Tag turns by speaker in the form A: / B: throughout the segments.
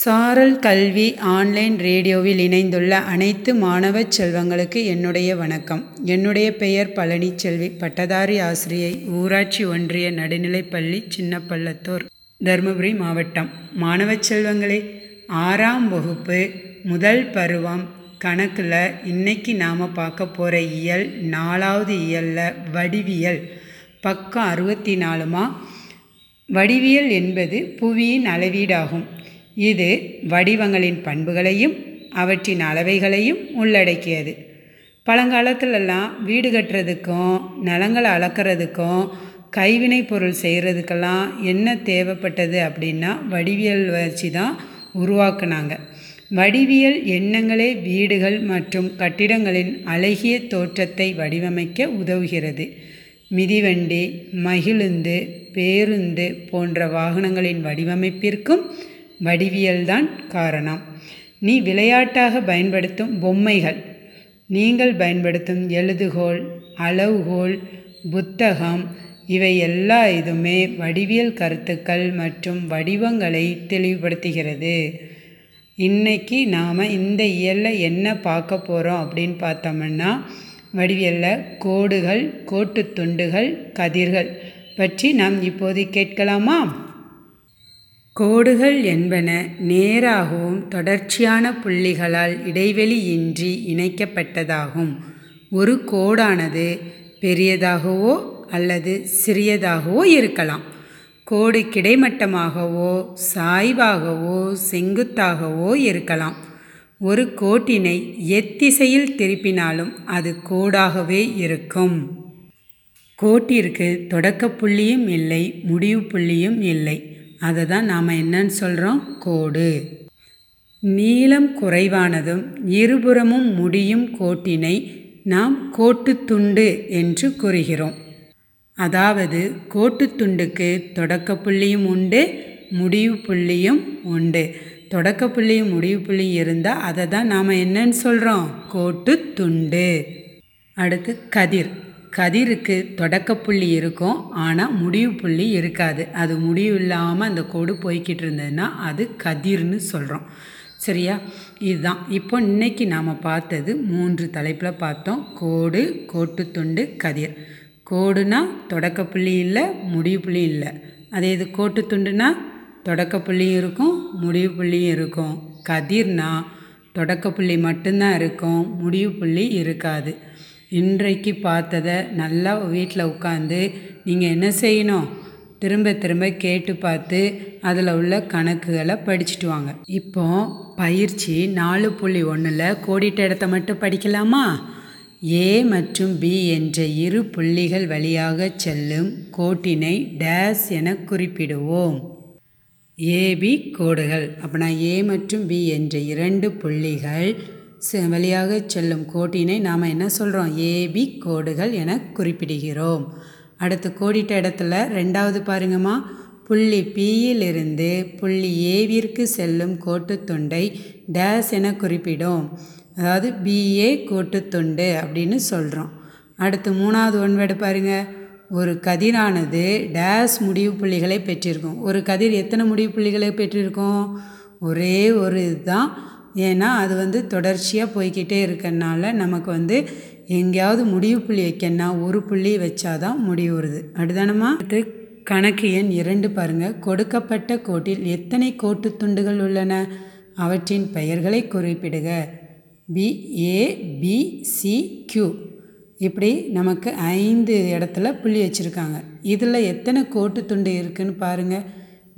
A: சாரல் கல்வி ஆன்லைன் ரேடியோவில் இணைந்துள்ள அனைத்து மாணவ செல்வங்களுக்கு என்னுடைய வணக்கம். என்னுடைய பெயர் பழனிச்செல்வி. பட்டதாரி ஆசிரியை ஊராட்சி ஒன்றிய நடுநிலைப்பள்ளி சின்னப்பள்ளத்தூர் தருமபுரி மாவட்டம். மாணவ செல்வங்களே ஆறாம் வகுப்பு முதல் பருவம் கணக்கில் இன்னைக்கு நாம் பார்க்க போகிற இயல் நாலாவது இயலில் வடிவியல். பக்கம் அறுபத்தி நாலுமா? வடிவியல் என்பது புவியின் அளவீடாகும். இது வடிவங்களின் பண்புகளையும் அவற்றின் அளவைகளையும் உள்ளடக்கியது. பழங்காலத்துலலாம் வீடு கட்டுறதுக்கும் நிலங்களை அளக்கிறதுக்கும் கைவினை பொருள் செய்கிறதுக்கெல்லாம் என்ன தேவைப்பட்டது அப்படின்னா வடிவியல் வச்சு தான் உருவாக்குனாங்க. வடிவியல் எண்ணங்களே வீடுகள் மற்றும் கட்டிடங்களின் அழகிய தோற்றத்தை வடிவமைக்க உதவுகிறது. மிதிவண்டி மகிழுந்து பேருந்து போன்ற வாகனங்களின் வடிவமைப்பிற்கும் வடிவியல்தான் காரணம். நீ விளையாட்டாக பயன்படுத்தும் பொம்மைகள். நீங்கள் பயன்படுத்தும் எழுதுகோல் அளவுகோல் புத்தகம் இவை எல்லா இதுவுமே வடிவியல் கருத்துக்கள் மற்றும் வடிவங்களை தெளிவுபடுத்துகிறது. இன்றைக்கி நாம் இந்த இயலில் என்ன பார்க்க போகிறோம் அப்படின்னு பார்த்தோம்னா வடிவியலில் கோடுகள் கோட்டுத் துண்டுகள் கதிர்கள் பற்றி நாம் இப்போது கேட்கலாமா? கோடுகள் என்பன நேராகவும் தொடர்ச்சியான புள்ளிகளால் இடைவெளியின்றி இணைக்கப்பட்டதாகும். ஒரு கோடானது பெரியதாகவோ அல்லது சிறியதாகவோ இருக்கலாம். கோடு கிடைமட்டமாகவோ சாய்வாகவோ செங்குத்தாகவோ இருக்கலாம். ஒரு கோட்டினை எத்திசையில் திருப்பினாலும் அது கோடாகவே இருக்கும். கோட்டிற்கு தொடக்க புள்ளியும் இல்லை முடிவு புள்ளியும் இல்லை. அதை தான் நாம் என்னன்னு சொல்கிறோம் கோடு. நீளம் குறைவானதும் இருபுறமும் முடியும் கோட்டினை நாம் கோட்டுத்துண்டு என்று கூறுகிறோம். அதாவது கோட்டுத்துண்டுக்கு தொடக்க புள்ளியும் உண்டு முடிவு புள்ளியும் உண்டு. தொடக்க புள்ளியும் முடிவு புள்ளியும் இருந்தால் அதை தான் நாம் என்னன்னு சொல்கிறோம் கோட்டுத்துண்டு அடுத்து கதிர். கதிருக்கு தொடக்கப்புள்ளி இருக்கும் ஆனால் முடிவு புள்ளி இருக்காது. அது முடிவு இல்லாமல் அந்த கோடு போய்கிட்டு இருந்ததுன்னா அது கதிர்னு சொல்கிறோம் சரியா? இதுதான். இப்போ இன்றைக்கி நாம் பார்த்தது மூன்று தலைப்பில் பார்த்தோம். கோடு கோட்டுத்துண்டு கதிர். கோடுனா தொடக்கப்புள்ளி இல்லை முடிவு புள்ளி இல்லை. அதே இது கோட்டு துண்டுனா தொடக்கப்புள்ளியும் இருக்கும் முடிவு புள்ளியும் இருக்கும். கதிர்னா தொடக்கப்புள்ளி மட்டும்தான் இருக்கும் முடிவு புள்ளி இருக்காது. இன்றைக்கு பார்த்ததை நல்லா வீட்டில் உட்காந்து நீங்கள் என்ன செய்யணும்? திரும்ப திரும்ப கேட்டு பார்த்து அதில் உள்ள கணக்குகளை படிச்சுட்டு வாங்க. இப்போ பயிற்சி நாலு புள்ளி ஒன்றில் கோடிட்ட இடத்த மட்டும் படிக்கலாமா? ஏ மற்றும் பி என்ற இரு புள்ளிகள் வழியாக செல்லும் கோட்டினை டேஸ் என குறிப்பிடுவோம். ஏபி கோடுகள். அப்படின்னா ஏ மற்றும் பி என்ற இரண்டு புள்ளிகள் வழியாக செல்லும் கோட்டினை நாம் என்ன சொல்கிறோம் ஏபி கோடுகள் என குறிப்பிடுகிறோம். அடுத்து கோடிட்ட இடத்துல ரெண்டாவது பாருங்கம்மா. புள்ளி பியிலிருந்து புள்ளி ஏவிற்கு செல்லும் கோட்டுத்துண்டை டேஸ் என குறிப்பிடும். அதாவது பிஏ கோட்டுத்துண்டு அப்படின்னு சொல்கிறோம் அடுத்து மூணாவது ஒன்வேடு பாருங்கள் ஒரு கதிரானது டேஸ் முடிவு புள்ளிகளை பெற்றிருக்கும். ஒரு கதிர் எத்தனை முடிவு புள்ளிகளை பெற்றிருக்கும்? ஒரே ஒரு இதுதான். ஏன்னா அது வந்து தொடர்ச்சியாக போய்கிட்டே இருக்கறனால நமக்கு வந்து எங்கேயாவது முடிவு புள்ளி வைக்கணும்னா ஒரு புள்ளி வச்சாதான் முடிவு வருது. அடுதானமா அடுத்து கணக்கு எண் இரண்டு பாருங்கள் கொடுக்கப்பட்ட கோட்டில் எத்தனை கோட்டு துண்டுகள் உள்ளன? அவற்றின் பெயர்களை குறிப்பிடுக. P A B C Q இப்படி நமக்கு ஐந்து இடத்துல புள்ளி வச்சுருக்காங்க. இதில் எத்தனை கோட்டு துண்டு இருக்குதுன்னு பாருங்கள்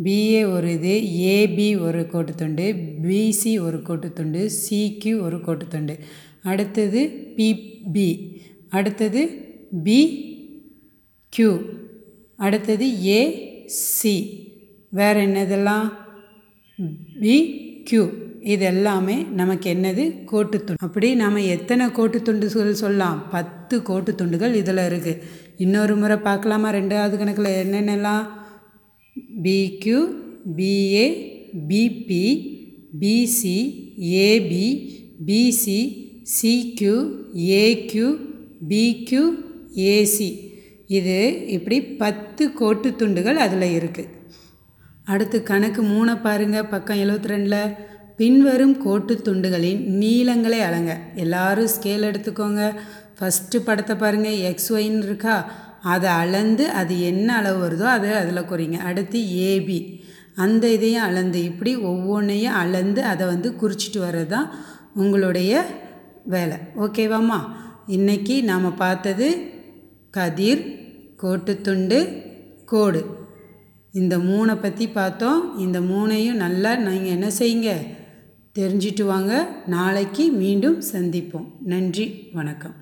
A: பிஏ ஒரு இது ஏபி ஒரு கோட்டுத்துண்டு பிசி ஒரு கோட்டுத்துண்டு சிக்யூ ஒரு கோட்டுத்துண்டு அடுத்தது பிபி அடுத்தது பி கியூ அடுத்தது ஏசி வேறு என்னதெல்லாம்? பி கியூ இது எல்லாமே நமக்கு என்னது? கோட்டுத்துண்டு அப்படி நாம் எத்தனை கோட்டுத்துண்டுகள் சொல்லலாம்? பத்து கோட்டுத்துண்டுகள் இதில் இருக்குது இன்னொரு முறை பார்க்கலாமா? ரெண்டாவது கணக்கில் என்னென்னலாம்? PQ PA PB PC AB BC CQ AQ PQ AC இது இப்படி பத்து கோட்டு துண்டுகள் அதில் இருக்குது அடுத்து கணக்கு மூணை பாருங்கள் பக்கம் எழுபத்தி ரெண்டில் பின்வரும் கோட்டு துண்டுகளின் நீளங்களை அளங்க. எல்லாரும் ஸ்கேல் எடுத்துக்கோங்க. ஃபஸ்ட்டு படத்தை பாருங்கள் எக்ஸ் ஒயின்னு இருக்கா? அதை அளந்து அது என்ன அளவு வருதோ அதை அதில் குறிங்க. அடுத்து ஏபி அந்த இதையும் அளந்து இப்படி ஒவ்வொன்றையும் அளந்து அதை வந்து குறிச்சிட்டு வர்றது தான் உங்களுடைய வேலை. ஓகேவாம்மா? இன்றைக்கி நாம் பார்த்தது கதிர் கோட்டுத்துண்டு கோடு. இந்த மூணை பற்றி பார்த்தோம். இந்த மூணையும் நல்லா நீங்கள் என்ன செய்யுங்க? தெரிஞ்சிட்டு வாங்க. நாளைக்கு மீண்டும் சந்திப்போம். நன்றி. வணக்கம்.